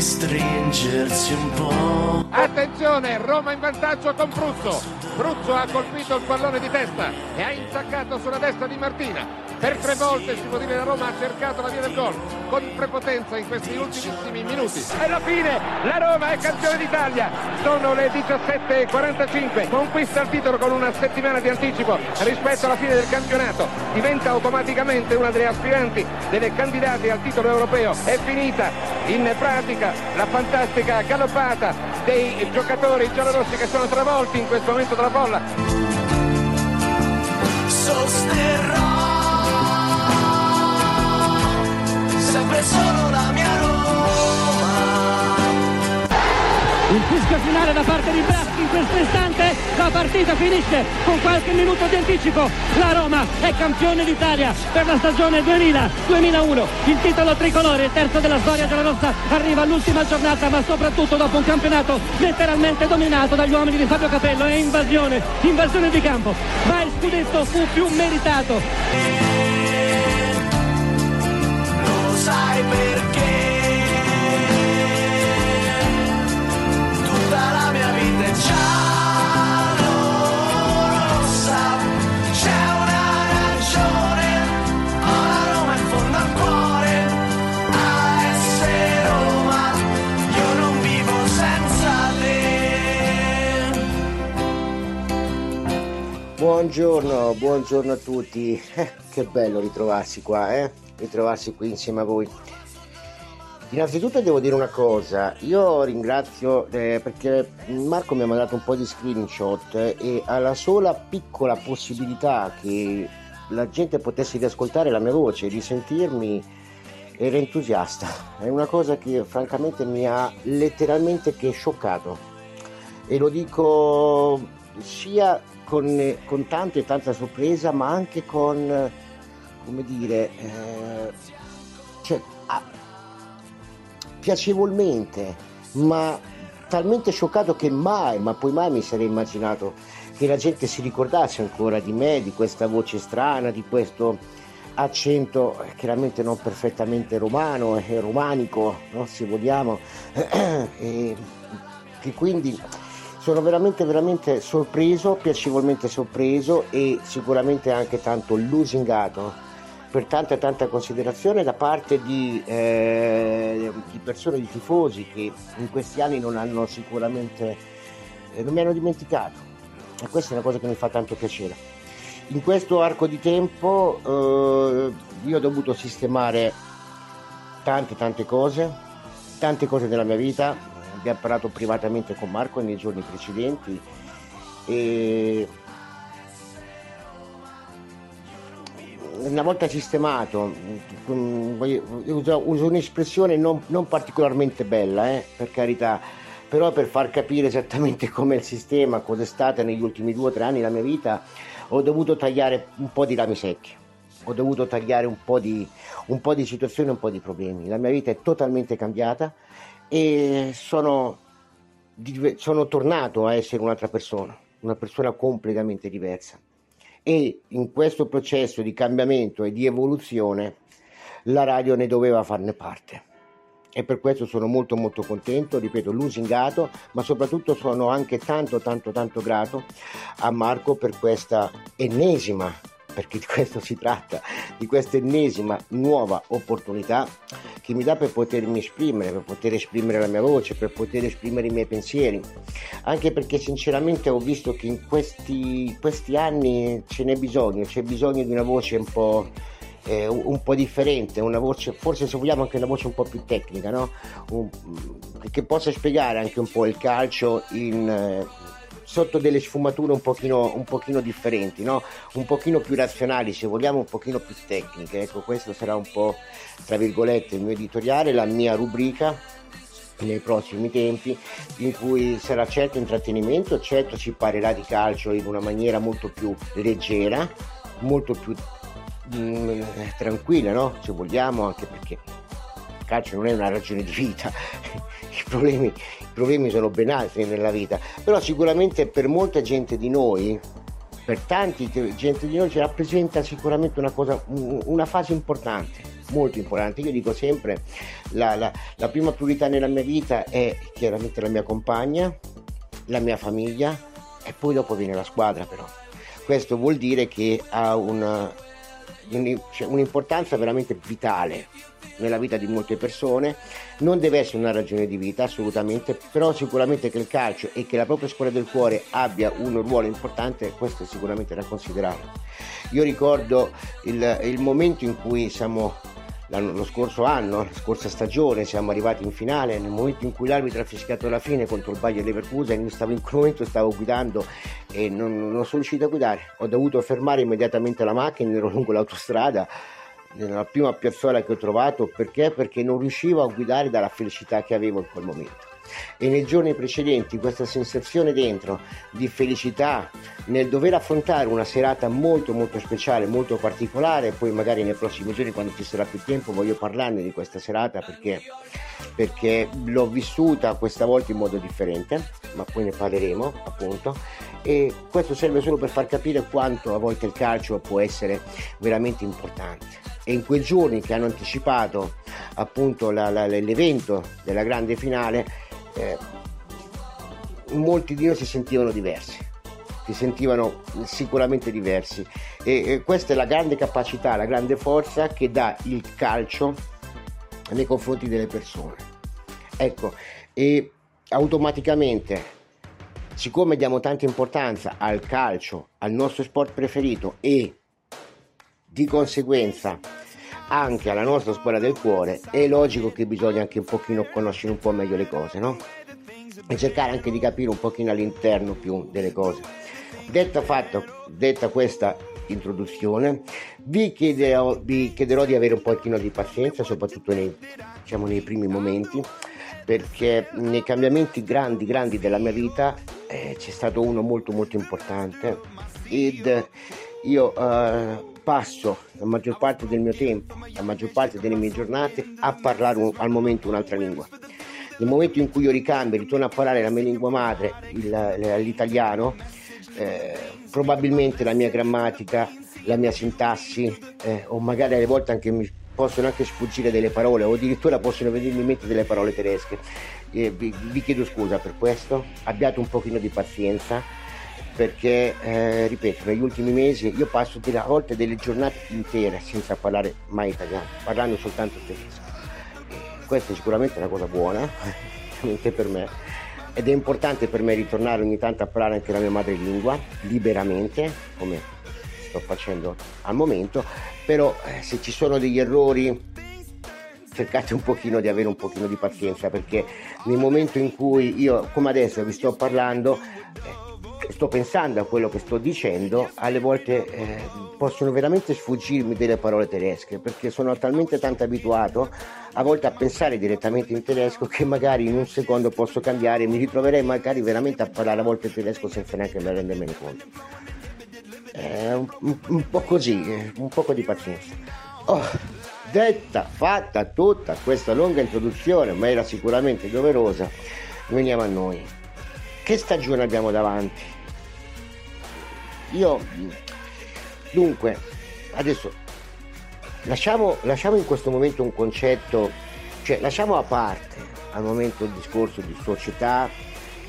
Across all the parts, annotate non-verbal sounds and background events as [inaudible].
stringersi un po'. Attenzione, Roma in vantaggio con Bruzzo. Bruzzo ha colpito il pallone di testa e ha insaccato sulla destra di Martina. Per tre volte si può dire la Roma ha cercato la via del gol con prepotenza in questi ultimissimi minuti. E alla fine la Roma è campione d'Italia. Sono le 17.45. Conquista il titolo con una settimana di anticipo rispetto alla fine del campionato. Diventa automaticamente una delle aspiranti, delle candidate al titolo europeo. È finita in pratica la fantastica galoppata dei giocatori giallorossi che sono travolti in questo momento dalla folla. Il fischio finale da parte di Braschi in questo istante, la partita finisce con qualche minuto di anticipo. La Roma è campione d'Italia per la stagione 2000-2001. Il titolo tricolore, il terzo della storia della Rossa, arriva all'ultima giornata, ma soprattutto dopo un campionato letteralmente dominato dagli uomini di Fabio Capello. È invasione, invasione di campo. Ma il scudetto fu più meritato. Buongiorno, buongiorno a tutti. Eh, che bello ritrovarsi qua, eh? Ritrovarsi qui insieme a voi. Innanzitutto devo dire una cosa, io ringrazio eh, perché Marco mi ha mandato un po' di screenshot e alla sola piccola possibilità che la gente potesse riascoltare la mia voce, di sentirmi, era entusiasta. È una cosa che francamente mi ha letteralmente che scioccato e lo dico sia con, con tanta e tanta sorpresa ma anche con, come dire, eh, piacevolmente, ma talmente scioccato che mai, ma poi mai mi sarei immaginato che la gente si ricordasse ancora di me, di questa voce strana, di questo accento eh, chiaramente non perfettamente romano, eh, romanico, no, se vogliamo, [clears throat] e che quindi sono veramente veramente sorpreso, piacevolmente sorpreso e sicuramente anche tanto lusingato per tanta tanta considerazione da parte di, eh, di persone, di tifosi che in questi anni non hanno sicuramente, eh, non mi hanno dimenticato e questa è una cosa che mi fa tanto piacere. In questo arco di tempo eh, io ho dovuto sistemare tante tante cose, tante cose nella mia vita, abbiamo parlato privatamente con Marco nei giorni precedenti e una volta sistemato, mm, uso, uso un'espressione non, non particolarmente bella, eh, per carità, però per far capire esattamente [laughs] com'è il sistema, cosa è stata negli ultimi due o tre anni la mia vita, ho dovuto tagliare un po' di rami secchi, ho dovuto tagliare un po' di, un po' di situazioni, un po' di problemi. La mia vita è totalmente cambiata e sono, sono tornato a essere un'altra persona, una persona completamente diversa e in questo processo di cambiamento e di evoluzione la radio ne doveva farne parte. E per questo sono molto molto contento, ripeto, lusingato, ma soprattutto sono anche tanto tanto tanto grato a Marco per questa ennesima, perché di questo si tratta, di questa ennesima nuova opportunità che mi dà per potermi esprimere, per poter esprimere la mia voce, per poter esprimere i miei pensieri, anche perché sinceramente ho visto che in questi, questi anni ce n'è bisogno, c'è bisogno di una voce un po' eh, un, po' differente, una voce, forse se vogliamo anche una voce un po' più tecnica, no? Un- che possa spiegare anche un po' il calcio in, eh, sotto delle sfumature un pochino, un pochino differenti, no? un pochino più razionali, se vogliamo un pochino più tecniche. Ecco, questo sarà un po', tra virgolette, il mio editoriale, la mia rubrica nei prossimi tempi in cui sarà certo intrattenimento, certo si parlerà di calcio in una maniera molto più leggera, molto più mm, tranquilla, no? se vogliamo, anche perché calcio non è una ragione di vita, [laughs] i problemi, i problemi sono ben altri nella vita, però sicuramente per molta gente di noi, per tanti gente di noi ci rappresenta sicuramente una cosa, un- una fase importante molto importante. Io dico sempre, la, la, la prima priorità nella mia vita è chiaramente la mia compagna, la mia famiglia e poi dopo viene la squadra però. Questo vuol dire che ha una, un'importanza veramente vitale nella vita di molte persone, non deve essere una ragione di vita assolutamente, però sicuramente che il calcio e che la propria scuola del cuore abbia un ruolo importante, questo è sicuramente da considerare. Io ricordo il, il momento in cui siamo lo scorso anno, la scorsa stagione, siamo arrivati in finale, nel momento in cui l'arbitro ha fischiato la fine contro il Bayer Leverkusen, io stavo in quel momento stavo guidando e non, non sono riuscito a guidare, ho dovuto fermare immediatamente la macchina, ero lungo l'autostrada, nella prima piazzola che ho trovato, perché? Perché non riuscivo a guidare dalla felicità che avevo in quel momento e nei giorni precedenti questa sensazione dentro di felicità nel dover affrontare una serata molto molto speciale, molto particolare, poi magari nei prossimi giorni quando ci sarà più tempo voglio parlarne di questa serata perché, perché l'ho vissuta questa volta in modo differente, ma poi ne parleremo appunto. E questo serve solo per far capire quanto a volte il calcio può essere veramente importante. E in quei giorni che hanno anticipato appunto la, la, l'evento della grande finale eh, molti di noi si sentivano diversi, si sentivano sicuramente diversi e, e questa è la grande capacità, la grande forza che dà il calcio nei confronti delle persone. Ecco, e automaticamente siccome diamo tanta importanza al calcio, al nostro sport preferito e di conseguenza anche alla nostra scuola del cuore, è logico che bisogna anche un pochino conoscere un po' meglio le cose, no? E cercare anche di capire un pochino all'interno più delle cose. Detta, fatto, detta questa introduzione, vi chiederò, vi chiederò, di avere un pochino di pazienza, soprattutto nei, diciamo, nei primi momenti, perché nei cambiamenti grandi, grandi della mia vita eh, c'è stato uno molto, molto importante ed io eh, passo la maggior parte del mio tempo, la maggior parte delle mie giornate a parlare un, al momento un'altra lingua. Nel momento in cui io ricambio e ritorno a parlare la mia lingua madre, il, l'italiano, eh, probabilmente la mia grammatica, la mia sintassi, eh, o magari alle volte anche mi possono anche sfuggire delle parole, o addirittura possono venirmi in mente delle parole tedesche. Eh, vi, vi chiedo scusa per questo, abbiate un pochino di pazienza perché, eh, ripeto, negli ultimi mesi io passo delle, volte delle giornate intere senza parlare mai italiano, parlando soltanto tedesco. E questa è sicuramente una cosa buona, [laughs] anche per me, ed è importante per me ritornare ogni tanto a parlare anche la mia madrelingua, liberamente, come sto facendo al momento, però eh, se ci sono degli errori cercate un pochino di avere un pochino di pazienza perché nel momento in cui io come adesso vi sto parlando eh, sto pensando a quello che sto dicendo, alle volte eh, possono veramente sfuggirmi delle parole tedesche perché sono talmente tanto abituato a volte a pensare direttamente in tedesco che magari in un secondo posso cambiare e mi ritroverei magari veramente a parlare a volte tedesco senza neanche rendermene conto. Un, un, un po' così, eh, un poco di pazienza. Oh, detta, fatta tutta questa lunga introduzione, ma era sicuramente doverosa, veniamo a noi. Che stagione abbiamo davanti? Io, dunque, adesso lasciamo, lasciamo in questo momento un concetto, cioè lasciamo a parte al momento il discorso di società,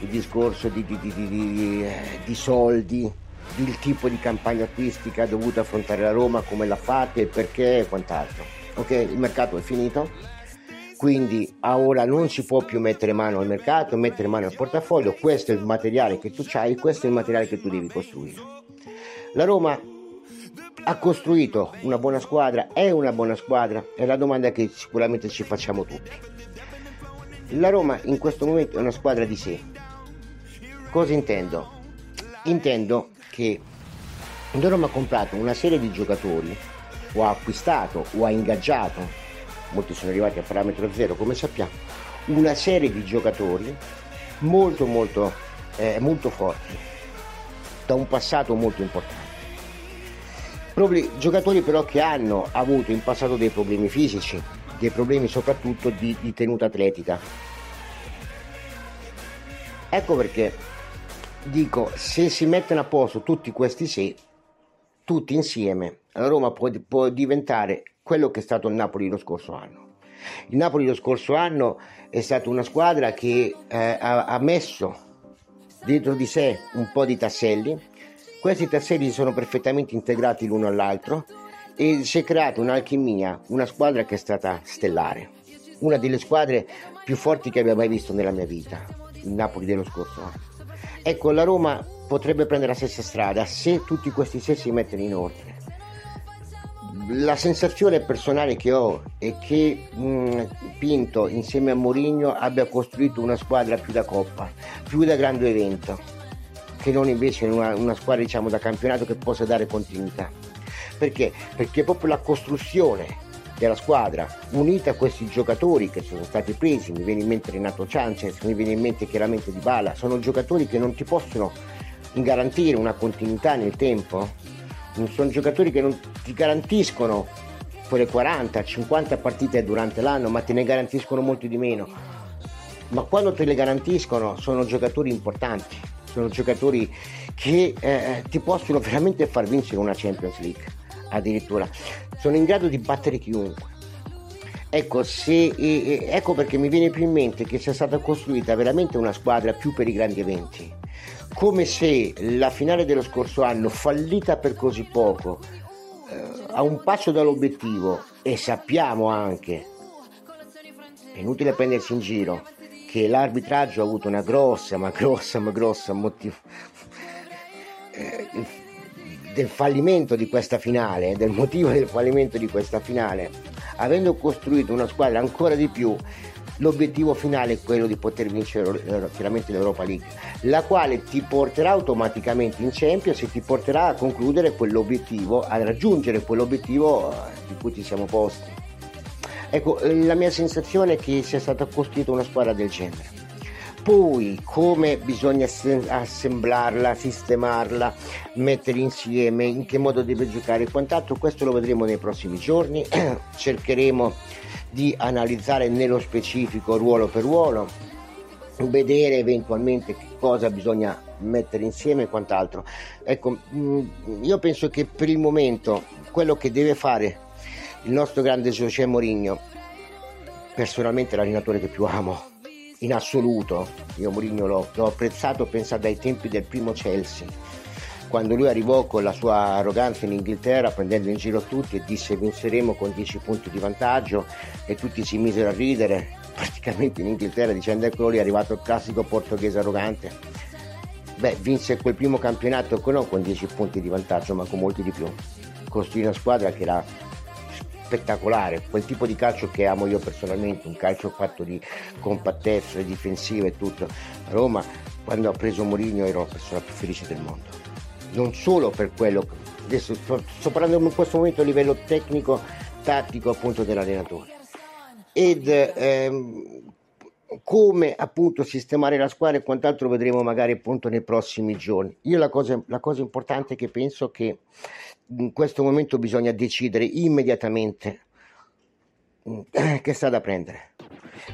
il discorso di, di, di, di soldi, il tipo di campagna acquistica dovuta affrontare la Roma, come l'ha fatta e perché e quant'altro. Ok, il mercato è finito quindi ora non si può più mettere mano al mercato, mettere mano al portafoglio, questo è il materiale che tu hai, questo è il materiale che tu devi costruire. La Roma ha costruito una buona squadra, è una buona squadra, è la domanda che sicuramente ci facciamo tutti. La Roma in questo momento è una squadra di sé. Cosa intendo? Intendo che la Roma ha comprato una serie di giocatori, o ha acquistato, o ha ingaggiato molti sono arrivati a parametro zero come sappiamo, una serie di giocatori molto molto, eh, molto forti, da un passato molto importante. Proble- giocatori però che hanno avuto in passato dei problemi fisici, dei problemi soprattutto di, di tenuta atletica. Ecco perché dico, se si mettono a posto tutti questi sé, tutti insieme, la Roma può, può diventare quello che è stato il Napoli lo scorso anno. Il Napoli lo scorso anno è stata una squadra che eh, ha, ha messo dietro di sé un po' di tasselli, questi tasselli si sono perfettamente integrati l'uno all'altro e si è creata un'alchimia, una squadra che è stata stellare, una delle squadre più forti che abbia mai visto nella mia vita, il Napoli dello scorso anno. Ecco, la Roma potrebbe prendere la stessa strada se tutti questi sé si mettono in ordine. La sensazione personale che ho è che mh, Pinto insieme a Mourinho abbia costruito una squadra più da coppa, più da grande evento, che non invece una, una squadra diciamo, da campionato che possa dare continuità. Perché? Perché proprio la costruzione della squadra, unita a questi giocatori che sono stati presi, mi viene in mente Renato Sanchez, mi viene in mente chiaramente Di Bala, sono giocatori che non ti possono garantire una continuità nel tempo, sono giocatori che non ti garantiscono quelle 40, 50 partite durante l'anno, ma te ne garantiscono molto di meno. Ma quando te le garantiscono sono giocatori importanti, sono giocatori che eh, ti possono veramente far vincere una Champions League addirittura sono in grado di battere chiunque. Ecco, se, eh, ecco perché mi viene più in mente che sia stata costruita veramente una squadra più per i grandi eventi. Come se la finale dello scorso anno, fallita per così poco, eh, a un passo dall'obiettivo, e sappiamo anche, è inutile prendersi in giro, che l'arbitraggio ha avuto una grossa, ma grossa, ma grossa motivo. Eh, del fallimento di questa finale, del motivo del fallimento di questa finale, avendo costruito una squadra ancora di più, l'obiettivo finale è quello di poter vincere chiaramente l'Europa League, la quale ti porterà automaticamente in Champions e ti porterà a concludere quell'obiettivo, a raggiungere quell'obiettivo eh, di cui ti siamo posti. Ecco, la mia sensazione è che sia stata costruita una squadra del genere poi come bisogna assemblarla, sistemarla, mettere insieme, in che modo deve giocare e quant'altro, questo lo vedremo nei prossimi giorni, [clears throat] cercheremo di analizzare nello specifico ruolo per ruolo, vedere eventualmente che cosa bisogna mettere insieme e quant'altro. Ecco, mm, io penso che per il momento quello che deve fare il nostro grande José Mourinho, personalmente l'allenatore che più amo, in assoluto. Io Mourinho l'ho, l'ho apprezzato, pensa dai tempi del primo Chelsea, quando lui arrivò con la sua arroganza in Inghilterra prendendo in giro tutti e disse vinceremo con 10 punti di vantaggio e tutti si misero a ridere praticamente in Inghilterra dicendo eccolo lì è arrivato il classico portoghese arrogante. Beh, vinse quel primo campionato non con 10 punti di vantaggio ma con molti di più. Costruì una squadra che era spettacolare, quel tipo di calcio che amo io personalmente, un calcio fatto di compattezza, difensiva e tutto. Roma, quando ho preso Mourinho, ero la persona più felice del mondo. Non solo per quello, adesso sto, sto parlando in questo momento a livello tecnico, tattico appunto dell'allenatore. Ed ehm, come appunto sistemare la squadra e quant'altro vedremo magari appunto nei prossimi giorni. Io la cosa, la cosa importante è che penso che in questo momento bisogna decidere immediatamente mm, che strada prendere.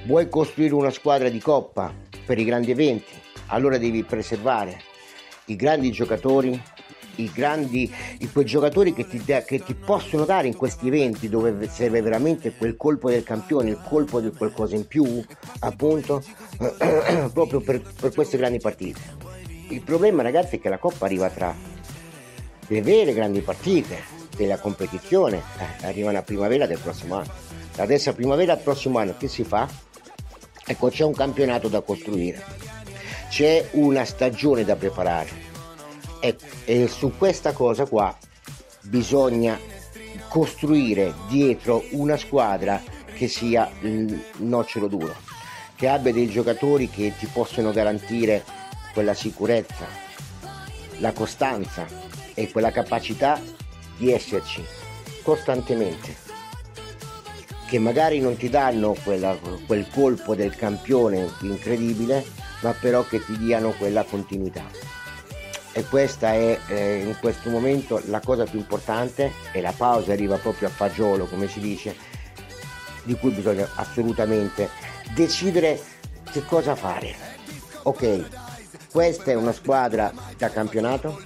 Vuoi costruire una squadra di coppa per i grandi eventi? Allora devi preservare i grandi giocatori, i grandi, i, quei giocatori che ti, che ti, possono dare in questi eventi dove serve veramente quel colpo del campione, il colpo di qualcosa in più, appunto, [clears throat] proprio per, per queste grandi partite. Il problema ragazzi è che la Coppa arriva tra le vere grandi partite della competizione eh, arrivano a primavera del prossimo anno. Adesso a primavera del prossimo anno che si fa? Ecco, c'è un campionato da costruire, c'è una stagione da preparare. Ecco, e su questa cosa qua bisogna costruire dietro una squadra che sia il nocciolo duro, che abbia dei giocatori che ti possono garantire quella sicurezza, la costanza, e quella capacità di esserci costantemente, che magari non ti danno quella, quel colpo del campione incredibile, ma però che ti diano quella continuità. E questa è eh, in questo momento la cosa più importante e la pausa arriva proprio a fagiolo, come si dice, di cui bisogna assolutamente decidere che cosa fare. Ok, questa è una squadra da campionato,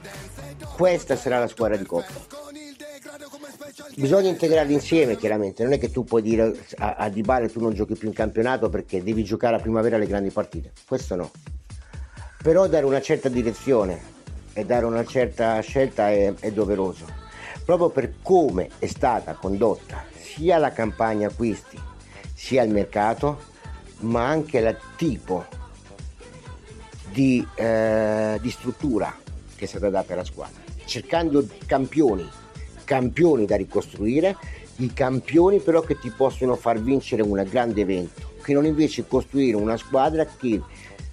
questa sarà la squadra di Coppa. Bisogna integrarli insieme chiaramente, non è che tu puoi dire a, a Di Bale tu non giochi più in campionato perché devi giocare a primavera le grandi partite, questo no. Però dare una certa direzione e dare una certa scelta è, è doveroso, proprio per come è stata condotta sia la campagna acquisti sia il mercato, ma anche il tipo di, eh, di struttura che è stata data alla squadra, cercando campioni, campioni da ricostruire, i campioni però che ti possono far vincere un grande evento, che non invece costruire una squadra che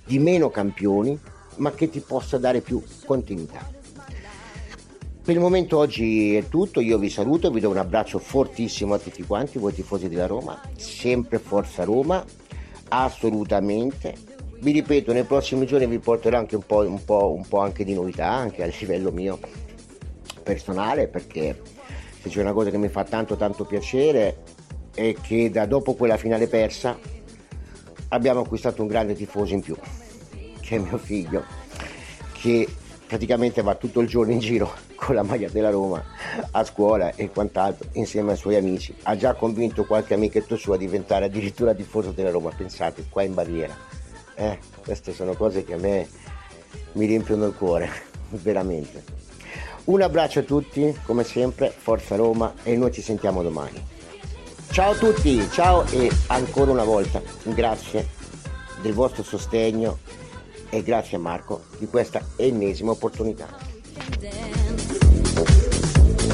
di meno campioni, ma che ti possa dare più continuità. Per il momento oggi è tutto, io vi saluto, vi do un abbraccio fortissimo a tutti quanti, voi tifosi della Roma, sempre Forza Roma, assolutamente. Vi ripeto, nei prossimi giorni vi porterò anche un po', un po', un po anche di novità, anche a livello mio personale, perché se c'è una cosa che mi fa tanto tanto piacere è che da dopo quella finale persa abbiamo acquistato un grande tifoso in più, che è mio figlio, che praticamente va tutto il giorno in giro con la maglia della Roma a scuola e quant'altro insieme ai suoi amici. Ha già convinto qualche amichetto suo a diventare addirittura tifoso della Roma, pensate, qua in barriera. Eh, queste sono cose che a me mi riempiono il cuore, [laughs] veramente. Un abbraccio a tutti, come sempre, Forza Roma e noi ci sentiamo domani. Ciao a tutti, ciao e ancora una volta grazie del vostro sostegno e grazie a Marco di questa ennesima opportunità.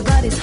Body's